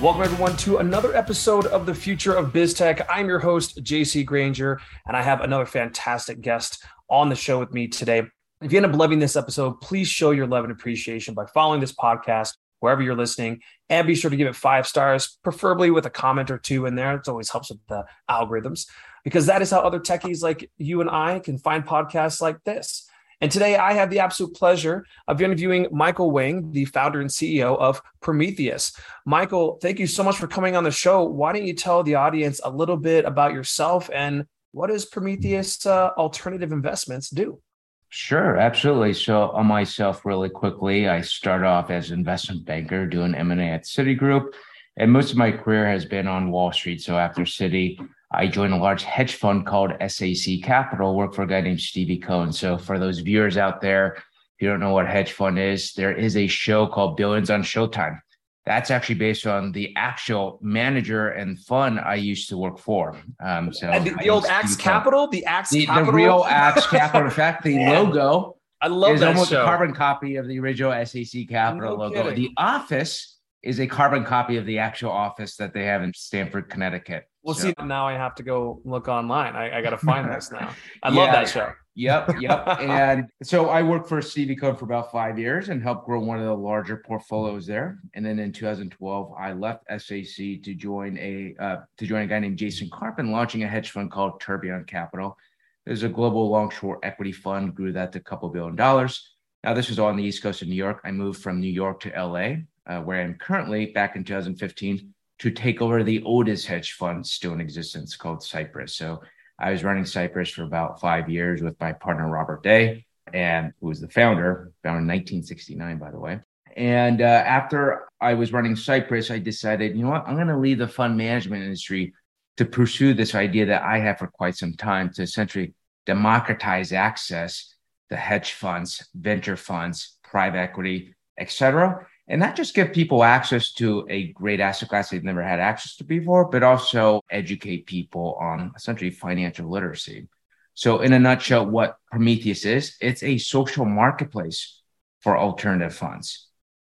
Welcome, everyone, to another episode of the Future of BizTech. I'm your host, JC Granger, and I have another fantastic guest on the show with me today. If you end up loving this episode, please show your love and appreciation by following this podcast wherever you're listening and be sure to give it five stars, preferably with a comment or two in there. It always helps with the algorithms because that is how other techies like you and I can find podcasts like this. And today I have the absolute pleasure of interviewing Michael Wang, the founder and CEO of Prometheus. Michael, thank you so much for coming on the show. Why don't you tell the audience a little bit about yourself and what does Prometheus uh, Alternative Investments do? Sure, absolutely. So on myself, really quickly, I start off as an investment banker doing M&A at Citigroup. And most of my career has been on Wall Street. So after Citi, I joined a large hedge fund called SAC Capital, work for a guy named Stevie Cohen. So for those viewers out there, if you don't know what hedge fund is, there is a show called Billions on Showtime. That's actually based on the actual manager and fund I used to work for. Um, so the, the old Axe Capital, the Axe the, Capital, the real Axe Capital. In fact, the yeah. logo I love is that almost show. a carbon copy of the original SAC Capital no logo. Kidding. The office is a carbon copy of the actual office that they have in Stamford, Connecticut. Well, see, now I have to go look online. I, I got to find this now. I yeah. love that show. Yep, yep. and so I worked for Cohen for about five years and helped grow one of the larger portfolios there. And then in 2012, I left SAC to join a uh, to join a guy named Jason Karpin, launching a hedge fund called Tourbillon Capital. There's a global long-short equity fund, grew that to a couple billion dollars. Now, this was all on the East Coast of New York. I moved from New York to LA uh, where I'm currently back in 2015 to take over the oldest hedge fund still in existence called Cypress. So I was running Cypress for about five years with my partner, Robert Day, and who was the founder, founded in 1969, by the way. And uh, after I was running Cypress, I decided, you know what, I'm going to leave the fund management industry to pursue this idea that I have for quite some time to essentially democratize access to hedge funds, venture funds, private equity, et cetera, and not just give people access to a great asset class they've never had access to before, but also educate people on essentially financial literacy. So, in a nutshell, what Prometheus is, it's a social marketplace for alternative funds.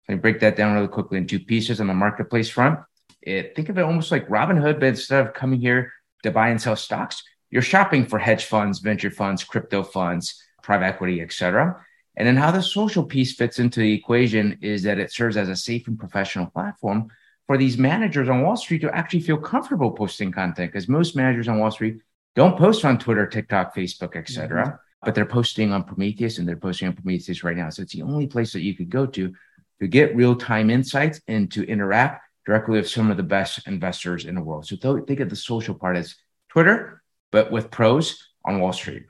Let me break that down really quickly in two pieces on the marketplace front. It, think of it almost like Robinhood, but instead of coming here to buy and sell stocks, you're shopping for hedge funds, venture funds, crypto funds, private equity, et cetera. And then how the social piece fits into the equation is that it serves as a safe and professional platform for these managers on Wall Street to actually feel comfortable posting content because most managers on Wall Street don't post on Twitter, TikTok, Facebook, etc. Mm-hmm. But they're posting on Prometheus and they're posting on Prometheus right now. So it's the only place that you could go to to get real time insights and to interact directly with some of the best investors in the world. So think of the social part as Twitter, but with pros on Wall Street.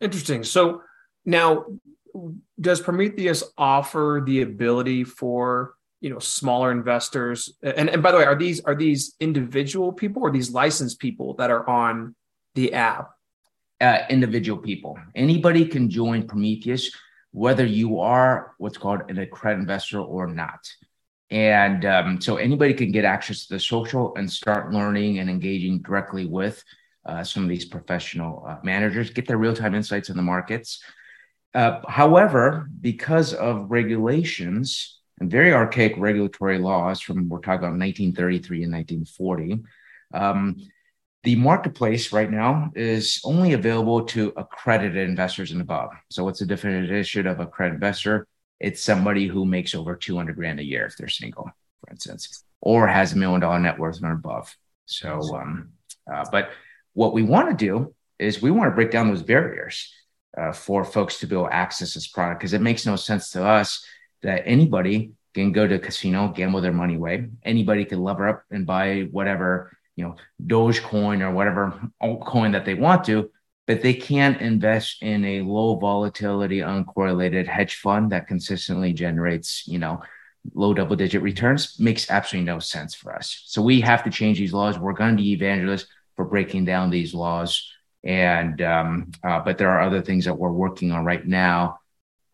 Interesting. So now does Prometheus offer the ability for you know smaller investors? And, and by the way are these are these individual people or these licensed people that are on the app? Uh, individual people. Anybody can join prometheus whether you are what's called an accredited investor or not. And um, so anybody can get access to the social and start learning and engaging directly with uh, some of these professional uh, managers get their real-time insights in the markets uh, however, because of regulations and very archaic regulatory laws from we're talking about 1933 and 1940, um, the marketplace right now is only available to accredited investors and above. So, what's the definition of accredited investor? It's somebody who makes over 200 grand a year if they're single, for instance, or has a million dollar net worth and above. So, um, uh, but what we want to do is we want to break down those barriers uh, for folks to be able to access this product because it makes no sense to us that anybody can go to a casino, gamble their money away. Anybody can lever up and buy whatever, you know, Dogecoin or whatever altcoin that they want to, but they can't invest in a low volatility, uncorrelated hedge fund that consistently generates, you know, low double digit returns makes absolutely no sense for us. So we have to change these laws. We're going to be evangelists for breaking down these laws and um, uh, but there are other things that we're working on right now,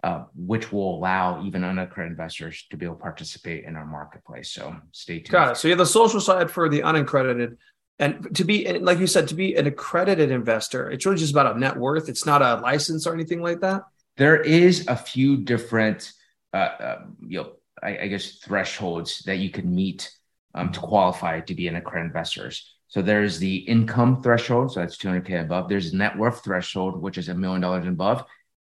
uh, which will allow even unaccredited investors to be able to participate in our marketplace. So stay tuned. Got it. So you have the social side for the unaccredited, and to be like you said, to be an accredited investor, it's really just about a net worth. It's not a license or anything like that. There is a few different, uh, uh you know, I, I guess thresholds that you can meet um, to qualify to be an accredited investors. So there's the income threshold, so that's 200K above. There's net worth threshold, which is a million dollars above.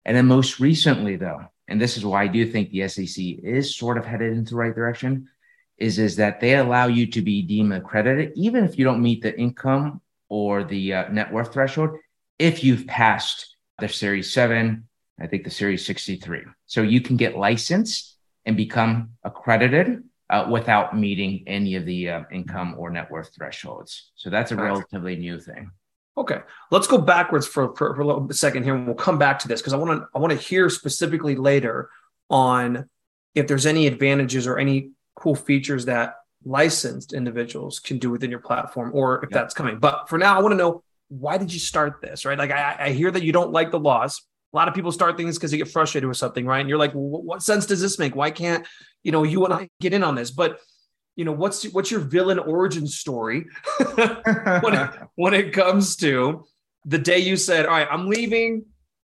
And then most recently, though, and this is why I do think the SEC is sort of headed into the right direction, is, is that they allow you to be deemed accredited, even if you don't meet the income or the uh, net worth threshold, if you've passed the Series 7, I think the Series 63. So you can get licensed and become accredited uh, without meeting any of the uh, income or net worth thresholds. So that's a relatively new thing. Okay, let's go backwards for, for, for a little second here, and we'll come back to this because I want to I want to hear specifically later on if there's any advantages or any cool features that licensed individuals can do within your platform, or if that's coming. But for now, I want to know why did you start this? Right, like I, I hear that you don't like the laws. A lot of people start things because they get frustrated with something, right? And you're like, well, what sense does this make? Why can't you know you and I get in on this? But you know what's what's your villain origin story when, it, when it comes to the day you said all right i'm leaving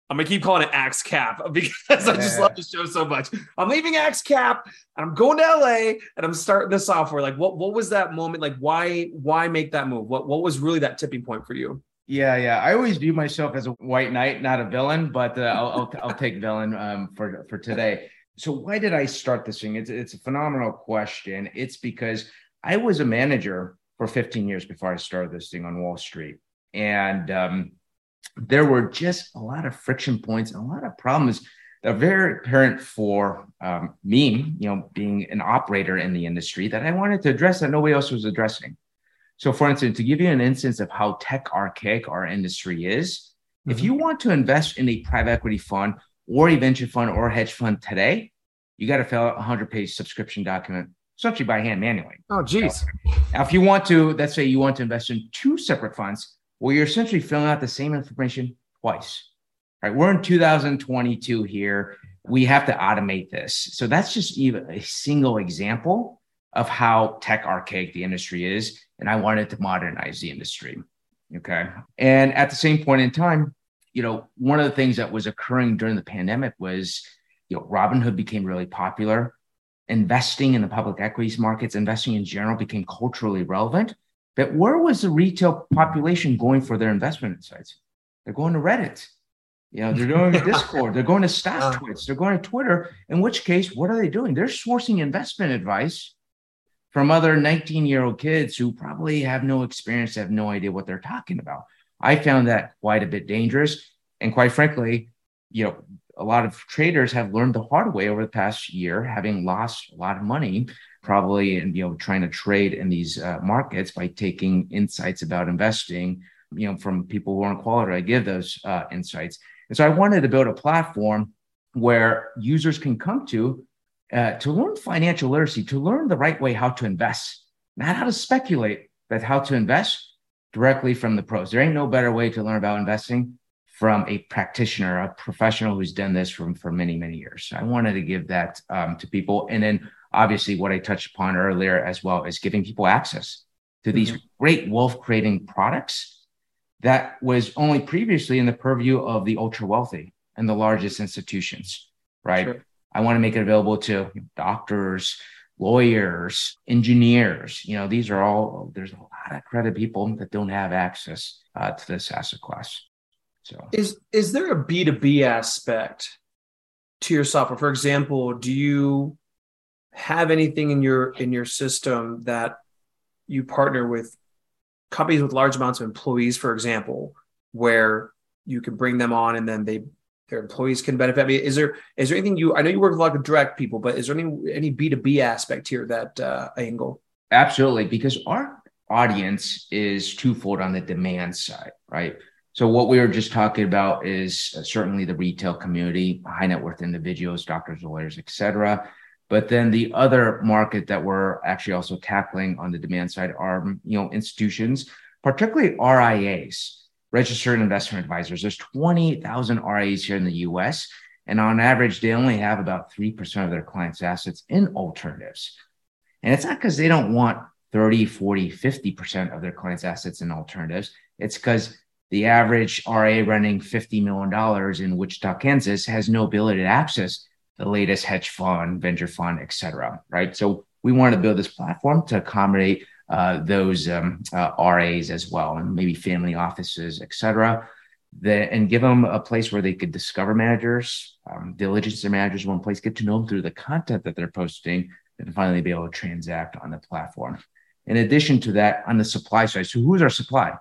i'm gonna keep calling it axe cap because yeah. i just love the show so much i'm leaving axe cap and i'm going to la and i'm starting the software like what what was that moment like why why make that move what what was really that tipping point for you yeah, yeah. I always view myself as a white knight, not a villain, but uh, I'll, I'll, I'll take villain um, for for today. So why did I start this thing? It's it's a phenomenal question. It's because I was a manager for 15 years before I started this thing on Wall Street, and um, there were just a lot of friction points and a lot of problems that are very apparent for um, me, you know, being an operator in the industry that I wanted to address that nobody else was addressing. So, for instance, to give you an instance of how tech archaic our industry is, mm-hmm. if you want to invest in a private equity fund or a venture fund or a hedge fund today, you got to fill out a 100 page subscription document, especially by hand manually. Oh, geez. Now, if you want to, let's say you want to invest in two separate funds, well, you're essentially filling out the same information twice. Right? We're in 2022 here. We have to automate this. So that's just even a single example of how tech archaic the industry is. And I wanted to modernize the industry. Okay. And at the same point in time, you know, one of the things that was occurring during the pandemic was, you know, Robinhood became really popular. Investing in the public equities markets, investing in general became culturally relevant. But where was the retail population going for their investment insights? They're going to Reddit. You know, they're going to Discord, they're going to StockTwits, uh. they're going to Twitter. In which case, what are they doing? They're sourcing investment advice from other 19 year old kids who probably have no experience, have no idea what they're talking about. I found that quite a bit dangerous. And quite frankly, you know, a lot of traders have learned the hard way over the past year, having lost a lot of money, probably, and you know, trying to trade in these uh, markets by taking insights about investing, you know, from people who aren't qualified to give those uh, insights. And so, I wanted to build a platform where users can come to uh, to learn financial literacy, to learn the right way how to invest, not how to speculate, but how to invest directly from the pros. There ain't no better way to learn about investing from a practitioner, a professional who's done this for, for many, many years. So I wanted to give that um, to people. And then obviously what I touched upon earlier as well is giving people access to these mm-hmm. great wealth creating products that was only previously in the purview of the ultra wealthy and the largest institutions, right? Sure. I want to make it available to doctors, lawyers, engineers. You know, these are all, there's a lot of credit people that don't have access uh, to this asset class. So is is there a B2B aspect to your software? For example, do you have anything in your in your system that you partner with companies with large amounts of employees, for example, where you can bring them on and then they their employees can benefit. I mean, is there is there anything you? I know you work with a lot of direct people, but is there any any B two B aspect here that uh, angle? Absolutely, because our audience is twofold on the demand side, right? So what we were just talking about is uh, certainly the retail community, high net worth individuals, doctors, lawyers, et cetera. But then the other market that we're actually also tackling on the demand side are, you know, institutions, particularly RIAs registered investment advisors. There's 28,000 RIAs here in the US. And on average, they only have about 3% of their clients' assets in alternatives. And it's not because they don't want 30, 40, 50% of their clients' assets in alternatives. It's because the average RA running $50 million in Wichita, Kansas has no ability to access the latest hedge fund, venture fund, et cetera. Right. So we wanted to build this platform to accommodate uh, those um, uh, RAs as well, and maybe family offices, et cetera, that, and give them a place where they could discover managers, um, diligence their managers one place, get to know them through the content that they're posting, and finally be able to transact on the platform. In addition to that, on the supply side, so who's our supply?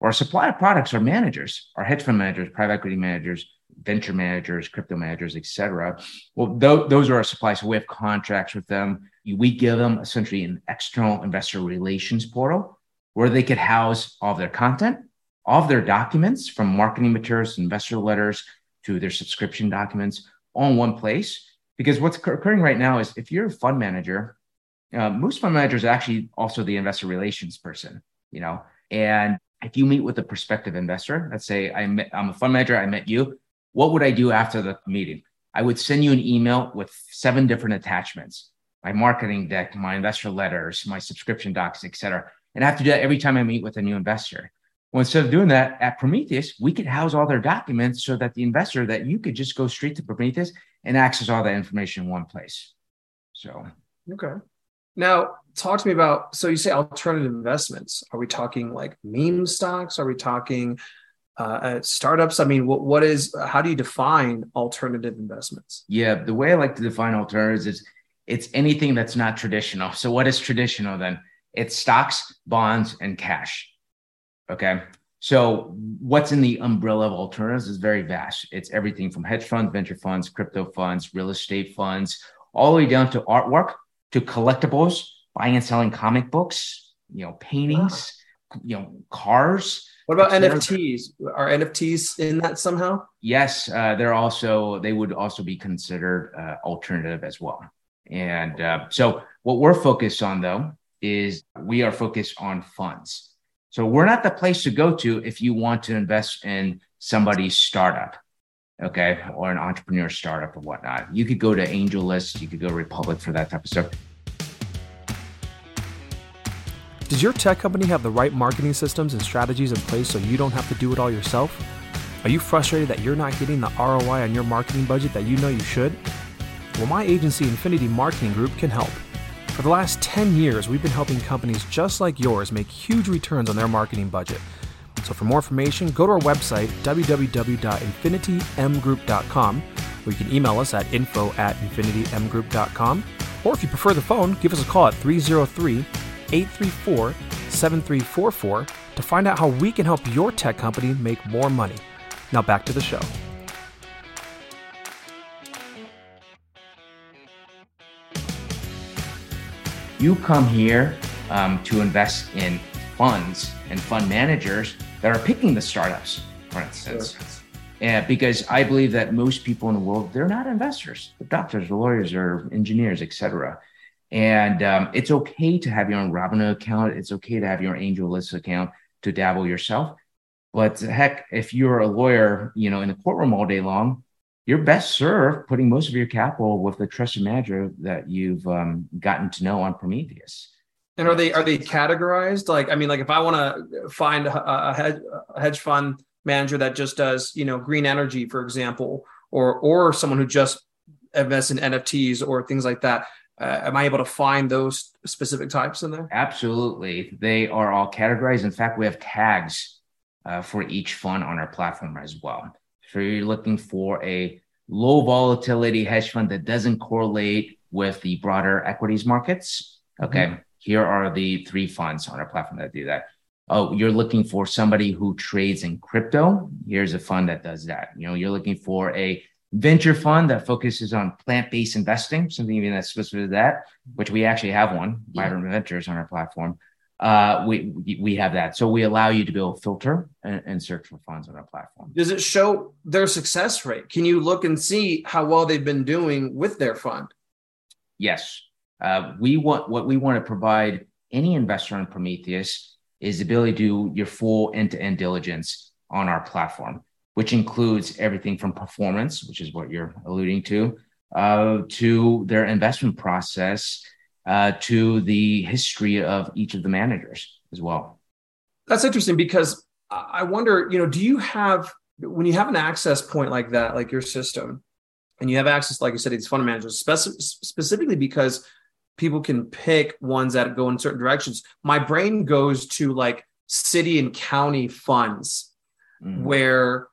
Our supply of products are managers, our hedge fund managers, private equity managers, venture managers, crypto managers, et cetera. Well, th- those are our suppliers. So we have contracts with them. We give them essentially an external investor relations portal where they could house all of their content, all of their documents from marketing materials, investor letters to their subscription documents all in one place. Because what's occurring right now is if you're a fund manager, uh, most fund managers are actually also the investor relations person, you know, and if you meet with a prospective investor, let's say I met, I'm a fund manager, I met you, what would I do after the meeting? I would send you an email with seven different attachments my marketing deck, my investor letters, my subscription docs, et cetera. And I have to do that every time I meet with a new investor. Well, instead of doing that at Prometheus, we could house all their documents so that the investor that you could just go straight to Prometheus and access all that information in one place. So, okay. Now, talk to me about so you say alternative investments. Are we talking like meme stocks? Are we talking uh, uh, startups? I mean, what what is how do you define alternative investments? Yeah, the way I like to define alternatives is it's anything that's not traditional. So what is traditional then? It's stocks, bonds, and cash. Okay. So what's in the umbrella of alternatives is very vast. It's everything from hedge funds, venture funds, crypto funds, real estate funds, all the way down to artwork, to collectibles, buying and selling comic books, you know, paintings, wow. you know, cars. What about NFTs? Are NFTs in that somehow? Yes, uh, they're also they would also be considered uh, alternative as well. And uh, so, what we're focused on though is we are focused on funds. So we're not the place to go to if you want to invest in somebody's startup, okay, or an entrepreneur startup or whatnot. You could go to AngelList, you could go to Republic for that type of stuff. Does your tech company have the right marketing systems and strategies in place so you don't have to do it all yourself? Are you frustrated that you're not getting the ROI on your marketing budget that you know you should? Well, my agency, Infinity Marketing Group, can help. For the last 10 years, we've been helping companies just like yours make huge returns on their marketing budget. So, for more information, go to our website, www.infinitymgroup.com, or you can email us at info at infinitymgroup.com. Or if you prefer the phone, give us a call at 303 834 7344 to find out how we can help your tech company make more money. Now back to the show. You come here um, to invest in funds and fund managers that are picking the startups, for instance. Sure. Yeah, because I believe that most people in the world, they're not investors. They're doctors, or lawyers, or engineers, etc. And um, it's okay to have your own Robinhood account. It's okay to have your AngelList account to dabble yourself. But heck, if you're a lawyer, you know, in the courtroom all day long, you're best served putting most of your capital with the trusted manager that you've um, gotten to know on Prometheus. And are they are they categorized? Like, I mean, like if I want to find a, a hedge fund manager that just does, you know, green energy, for example, or or someone who just invests in NFTs or things like that, uh, am I able to find those specific types in there? Absolutely. They are all categorized. In fact, we have tags uh, for each fund on our platform as well. So you're looking for a low volatility hedge fund that doesn't correlate with the broader equities markets. Okay. Mm-hmm. Here are the three funds on our platform that do that. Oh, you're looking for somebody who trades in crypto. Here's a fund that does that. You know, you're looking for a venture fund that focuses on plant-based investing, something even that's specific to that, which we actually have one, yeah. Ventures on our platform. Uh, we we have that, so we allow you to be able to filter and, and, search for funds on our platform. Does it show their success rate? Can you look and see how well they've been doing with their fund? Yes, uh, we want what we want to provide any investor on Prometheus is the ability to do your full end-to-end diligence on our platform which includes everything from performance, which is what you're alluding to, uh, to their investment process, uh, to the history of each of the managers as well. That's interesting because I wonder, you know, do you have when you have an access point like that, like your system, and you have access, like you said, to these fund managers, speci- specifically because people can pick ones that go in certain directions. My brain goes to like city and county funds mm. where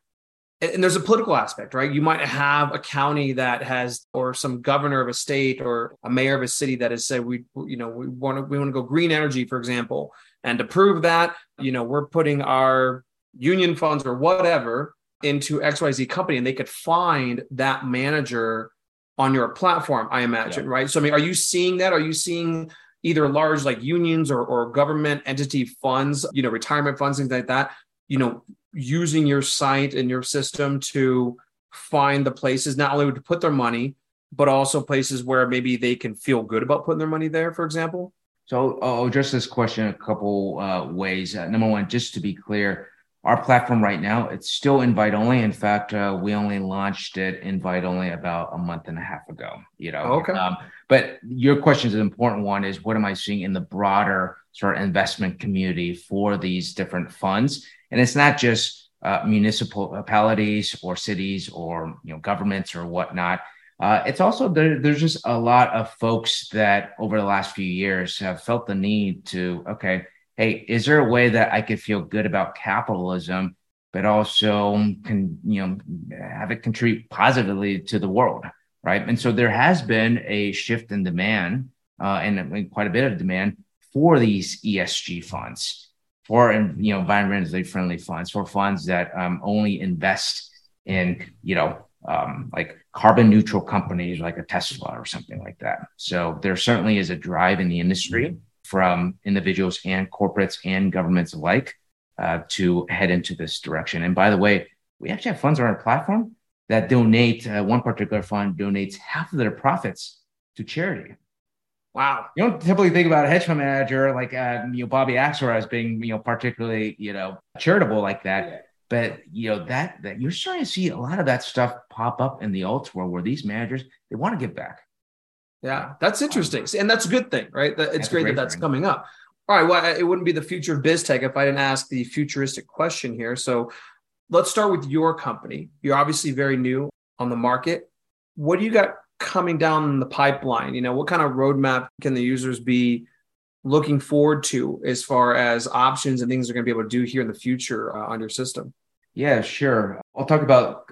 and there's a political aspect, right? You might have a county that has, or some governor of a state, or a mayor of a city that has said we, you know, we want to we want to go green energy, for example, and to prove that, you know, we're putting our union funds or whatever into XYZ company, and they could find that manager on your platform. I imagine, yeah. right? So, I mean, are you seeing that? Are you seeing either large like unions or, or government entity funds, you know, retirement funds, things like that, you know, using your site and your system to find the places not only to put their money, but also places where maybe they can feel good about putting their money there, for example? So I'll address this question a couple uh, ways. Uh, number one, just to be clear, our platform right now it's still invite only. In fact, uh, we only launched it invite only about a month and a half ago. You know, okay. Um, but your question is an important one: is what am I seeing in the broader sort of investment community for these different funds? And it's not just uh, municipalities or cities or you know governments or whatnot. Uh, it's also there, there's just a lot of folks that over the last few years have felt the need to okay, hey, is there a way that I could feel good about capitalism, but also can you know have it contribute positively to the world, right? And so there has been a shift in demand uh, and quite a bit of demand for these ESG funds for you know environmentally friendly funds, for funds that um, only invest in you know um, like carbon neutral companies like a Tesla or something like that. So there certainly is a drive in the industry from individuals and corporates and governments alike uh, to head into this direction. And by the way, we actually have funds on our platform that donate. Uh, one particular fund donates half of their profits to charity. Wow. You don't typically think about a hedge fund manager like uh, you know Bobby Axelrod as being you know particularly you know charitable like that. Yeah. But you know that that you're starting to see a lot of that stuff pop up in the alt world where these managers they want to give back. Yeah, that's interesting, and that's a good thing, right? It's that's great, that that's thing. coming up. All right, well, it wouldn't be the future of BizTech if I didn't ask the futuristic question here. So, let's start with your company. You're obviously very new on the market. What do you got coming down the pipeline? You know, what kind of roadmap can the users be looking forward to as far as options and things they're going to be able to do here in the future uh, on your system? Yeah, sure. I'll talk about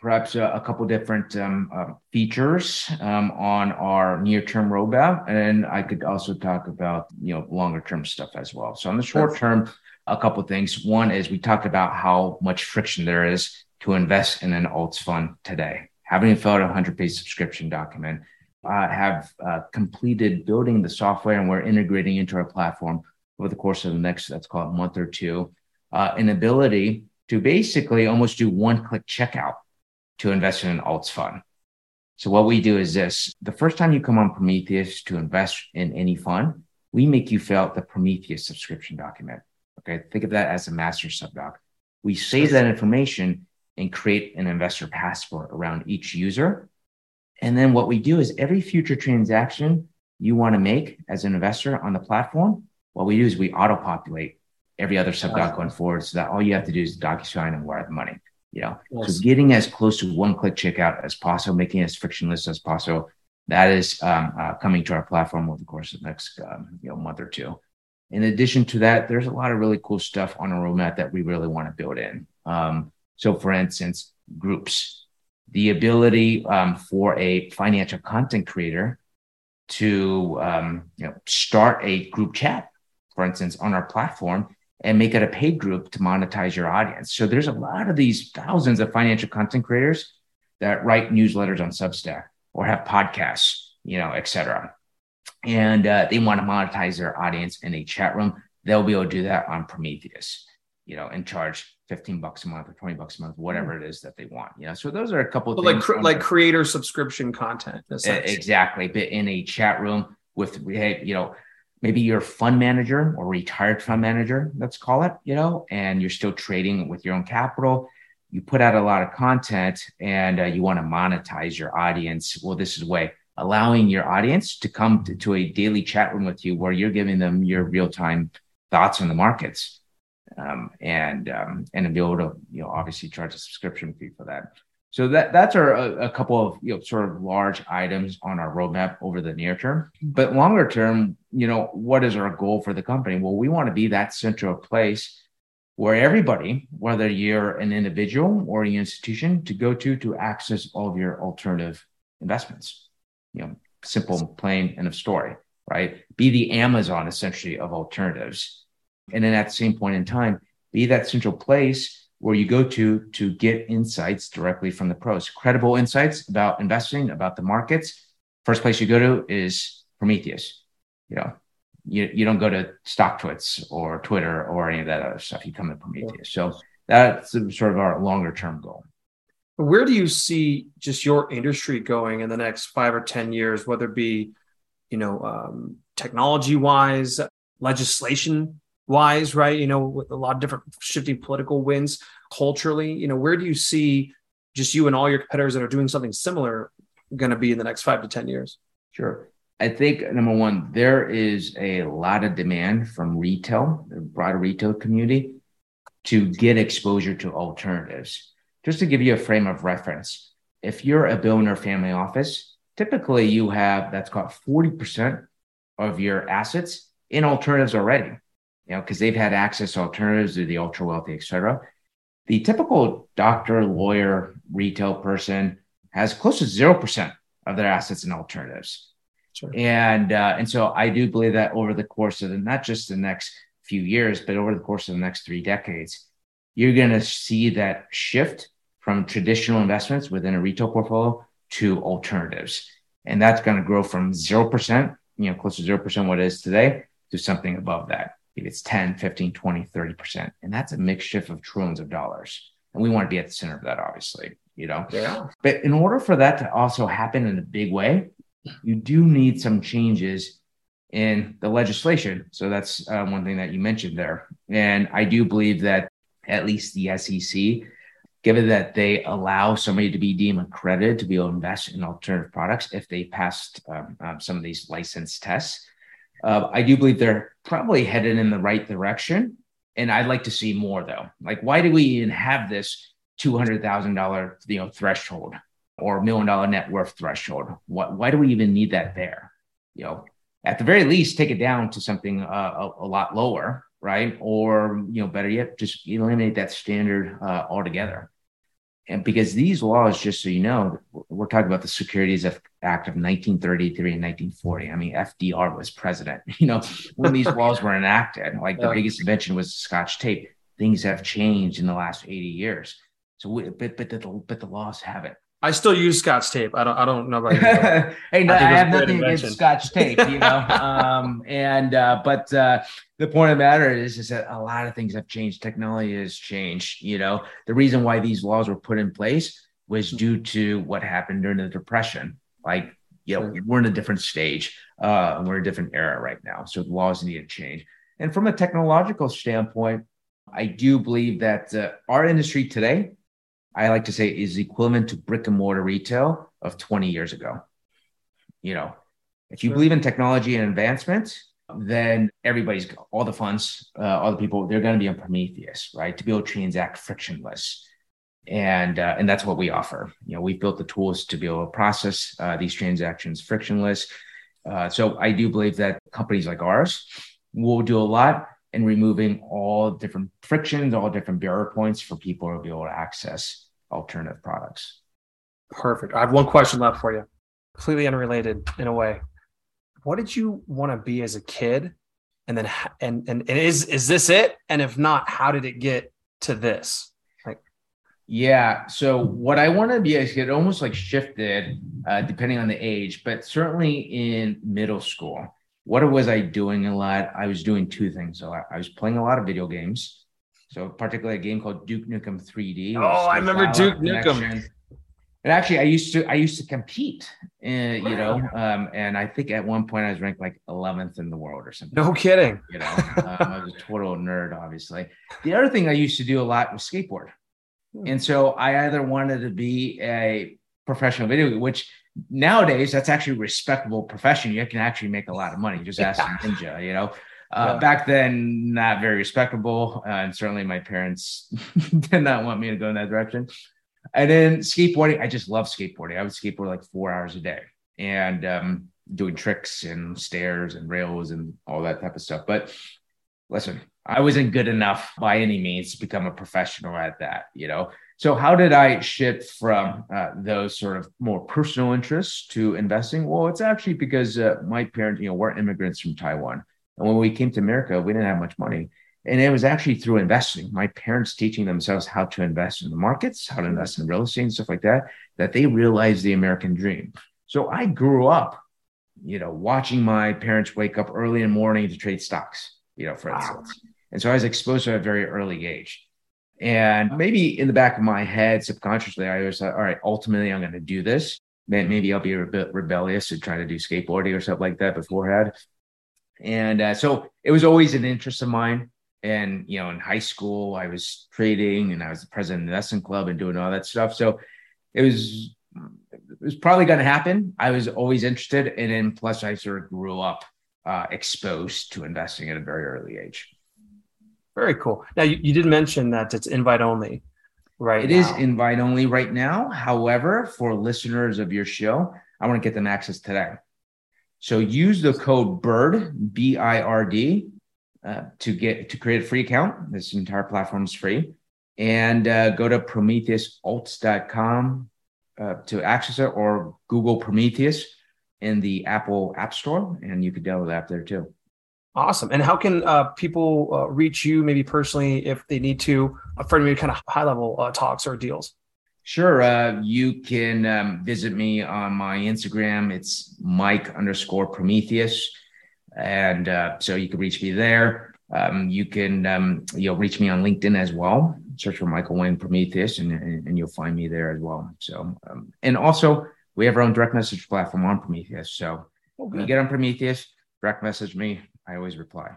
perhaps a, a couple different um, uh, features um, on our near-term roadmap, and I could also talk about you know longer-term stuff as well. So on the short term, a couple things. One is we talked about how much friction there is to invest in an alts fund today having filled a 100 page subscription document, uh, have uh, completed building the software and we're integrating into our platform over the course of the next, let's call it month or two, uh, an ability to basically almost do one click checkout to invest in an alts fund. So what we do is this, the first time you come on Prometheus to invest in any fund, we make you fill out the Prometheus subscription document. Okay. Think of that as a master subdoc. We save that information and create an investor passport around each user. And then what we do is every future transaction you want to make as an investor on the platform, what we do is we auto populate every other sub doc going forward so that all you have to do is DocuSign and wire the money. You know, yes. so getting as close to one click checkout as possible, making it as frictionless as possible. That is um, uh, coming to our platform over the course of the next um, you know month or two. In addition to that, there's a lot of really cool stuff on our roadmap that we really want to build in. Um, so, for instance, groups, the ability um, for a financial content creator to um, you know, start a group chat, for instance, on our platform and make it a paid group to monetize your audience. So there's a lot of these thousands of financial content creators that write newsletters on Substack or have podcasts, you know, et cetera. And uh, they want to monetize their audience in a chat room. They'll be able to do that on Prometheus, you know, and charge 15 bucks a month or 20 bucks a month, whatever mm. it is that they want. You know, so those are a couple of like cr- like creator subscription content. Exactly. But in a chat room with you know, maybe you're a fund manager or retired fund manager, let's call it, you know, and you're still trading with your own capital. You put out a lot of content and uh, you want to monetize your audience. Well, this is a way allowing your audience to come to, to a daily chat room with you where you're giving them your real time thoughts on the markets um, and um, and to be able to you know obviously charge a subscription fee for that. So that that's our a, a couple of you know sort of large items on our roadmap over the near term. But longer term, you know, what is our goal for the company? Well, we want to be that central place where everybody, whether you're an individual or an institution, to go to to access all of your alternative investments. You know, simple, plain, end of story, right? Be the Amazon essentially of alternatives. And then at the same point in time, be that central place where you go to to get insights directly from the pros, credible insights about investing, about the markets. First place you go to is Prometheus. You know, you, you don't go to stock StockTwits or Twitter or any of that other stuff. You come to Prometheus. So that's sort of our longer term goal. Where do you see just your industry going in the next five or ten years, whether it be, you know, um, technology wise, legislation wise, right? You know, with a lot of different shifting political winds culturally, you know, where do you see just you and all your competitors that are doing something similar going to be in the next five to 10 years? Sure. I think number one, there is a lot of demand from retail, the broader retail community, to get exposure to alternatives. Just to give you a frame of reference, if you're a billionaire family office, typically you have that's got 40% of your assets in alternatives already you know, because they've had access to alternatives to the ultra wealthy, et cetera. The typical doctor, lawyer, retail person has close to 0% of their assets in alternatives. Sure. And, uh, and so I do believe that over the course of the, not just the next few years, but over the course of the next three decades, you're going to see that shift from traditional investments within a retail portfolio to alternatives. And that's going to grow from 0%, you know, close to 0% what it is today to something above that if it's 10, 15, 20, 30%. And that's a mix shift of trillions of dollars. And we want to be at the center of that, obviously, you know? Yeah. But in order for that to also happen in a big way, you do need some changes in the legislation. So that's uh, one thing that you mentioned there. And I do believe that at least the SEC, given that they allow somebody to be deemed accredited to be able to invest in alternative products if they passed um, um, some of these license tests, uh, I do believe they're probably headed in the right direction. And I'd like to see more though. Like, why do we even have this two hundred thousand dollar you know threshold or million dollar net worth threshold? What, why do we even need that there? You know, at the very least, take it down to something uh, a, a, lot lower, right? Or you know, better yet, just eliminate that standard uh, altogether. And because these laws, just so you know, we're talking about the Securities Act of 1933 and 1940. I mean, FDR was president. You know, when these laws were enacted, like the biggest invention was Scotch tape. Things have changed in the last 80 years. So, we, but but the but the laws haven't. I still use Scotch tape. I don't. I don't know about you. hey, no, I, I have nothing against Scotch tape, you know. um, and uh, but uh, the point of the matter is, is that a lot of things have changed. Technology has changed. You know, the reason why these laws were put in place was due to what happened during the depression. Like, you know, we're in a different stage. Uh, we're in a different era right now, so the laws need to change. And from a technological standpoint, I do believe that uh, our industry today I like to say is equivalent to brick and mortar retail of 20 years ago. You know, if you sure. believe in technology and advancement, then everybody's all the funds, uh, all the people, they're going to be on Prometheus, right? To be able to transact frictionless. And, uh, and that's what we offer. You know, we've built the tools to be able to process uh, these transactions frictionless. Uh, so I do believe that companies like ours will do a lot in removing all different frictions, all different barrier points for people to be able to access alternative products. Perfect. I have one question left for you, completely unrelated in a way. What did you want to be as a kid? And then, and, and, and is, is this it? And if not, how did it get to this? Yeah. So what I want to be as it almost like shifted uh, depending on the age, but certainly in middle school, what was I doing a lot? I was doing two things. So I, I was playing a lot of video games so particularly a game called Duke Nukem 3D. Oh, I remember Duke Nukem. And actually, I used to I used to compete, uh, you know, um, and I think at one point I was ranked like 11th in the world or something. No kidding. You know, um, I was a total nerd, obviously. The other thing I used to do a lot was skateboard, hmm. and so I either wanted to be a professional video, which nowadays that's actually a respectable profession. You can actually make a lot of money. Just ask yeah. Ninja, you know. Uh, yeah. Back then, not very respectable, uh, and certainly my parents did not want me to go in that direction. and then skateboarding, I just love skateboarding. I would skateboard like four hours a day and um, doing tricks and stairs and rails and all that type of stuff. But listen, I wasn't good enough by any means to become a professional at that, you know. So how did I shift from uh, those sort of more personal interests to investing? Well, it's actually because uh, my parents, you know, were immigrants from Taiwan, and when we came to America, we didn't have much money, and it was actually through investing. My parents teaching themselves how to invest in the markets, how to invest in real estate and stuff like that, that they realized the American dream. So I grew up, you know, watching my parents wake up early in the morning to trade stocks, you know, for instance. Wow. And so I was exposed to it at a very early age. And maybe in the back of my head, subconsciously, I was like, all right, ultimately, I'm going to do this. Maybe I'll be a bit rebellious and try to do skateboarding or something like that beforehand. And uh, so it was always an interest of mine. And, you know, in high school, I was trading and I was the president of the investment club and doing all that stuff. So it was, it was probably going to happen. I was always interested. And then plus, I sort of grew up uh, exposed to investing at a very early age. Very cool. Now you, you did mention that it's invite only, right? It now. is invite only right now. However, for listeners of your show, I want to get them access today. So use the code BIRD B I R D uh, to get to create a free account. This entire platform is free, and uh, go to PrometheusAlts.com uh, to access it, or Google Prometheus in the Apple App Store, and you can download the app there too. Awesome. And how can uh, people uh, reach you, maybe personally, if they need to, uh, for maybe kind of high level uh, talks or deals? Sure. Uh, you can um, visit me on my Instagram. It's Mike underscore Prometheus. And uh, so you can reach me there. Um, you can um, you know reach me on LinkedIn as well. Search for Michael Wang Prometheus, and, and, and you'll find me there as well. So um, and also we have our own direct message platform on Prometheus. So okay. when you get on Prometheus, direct message me. I always reply.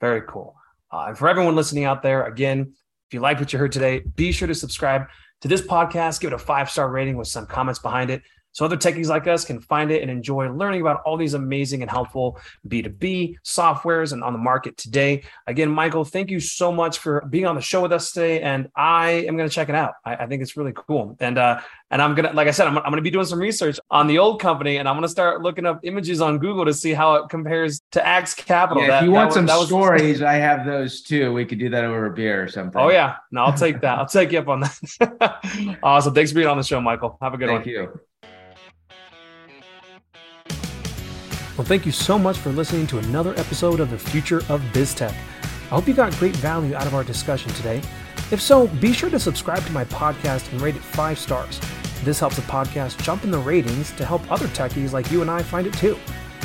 Very cool. Uh, and for everyone listening out there, again, if you like what you heard today, be sure to subscribe to this podcast, give it a five star rating with some comments behind it so other techies like us can find it and enjoy learning about all these amazing and helpful B2B softwares and on the market today. Again, Michael, thank you so much for being on the show with us today. And I am going to check it out. I, I, think it's really cool. And, uh, and I'm going to, like I said, I'm, I'm going to be doing some research on the old company and I'm going to start looking up images on Google to see how it compares to Axe Capital. Yeah, that, if you want some was, stories, I have those too. We could do that over a beer or something. Oh yeah. No, I'll take that. I'll take you up on that. awesome. Thanks for being on the show, Michael. Have a good Thank one. Thank you. Well, thank you so much for listening to another episode of the Future of BizTech. I hope you got great value out of our discussion today. If so, be sure to subscribe to my podcast and rate it five stars. This helps the podcast jump in the ratings to help other techies like you and I find it too.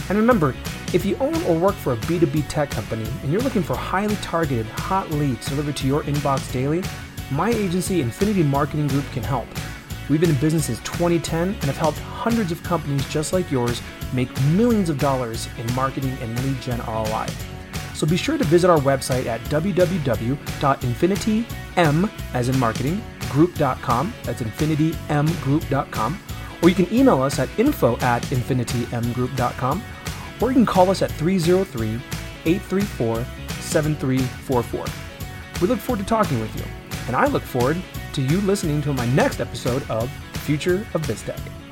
And remember, if you own or work for a B2B tech company and you're looking for highly targeted, hot leads delivered to your inbox daily, my agency, Infinity Marketing Group, can help. We've been in business since 2010 and have helped hundreds of companies just like yours make millions of dollars in marketing and lead gen ROI. So be sure to visit our website at www.infinitym, as in marketing, group.com. That's infinitymgroup.com. Or you can email us at info at infinitymgroup.com. Or you can call us at 303 834 7344. We look forward to talking with you. And I look forward to you listening to my next episode of Future of BizTech.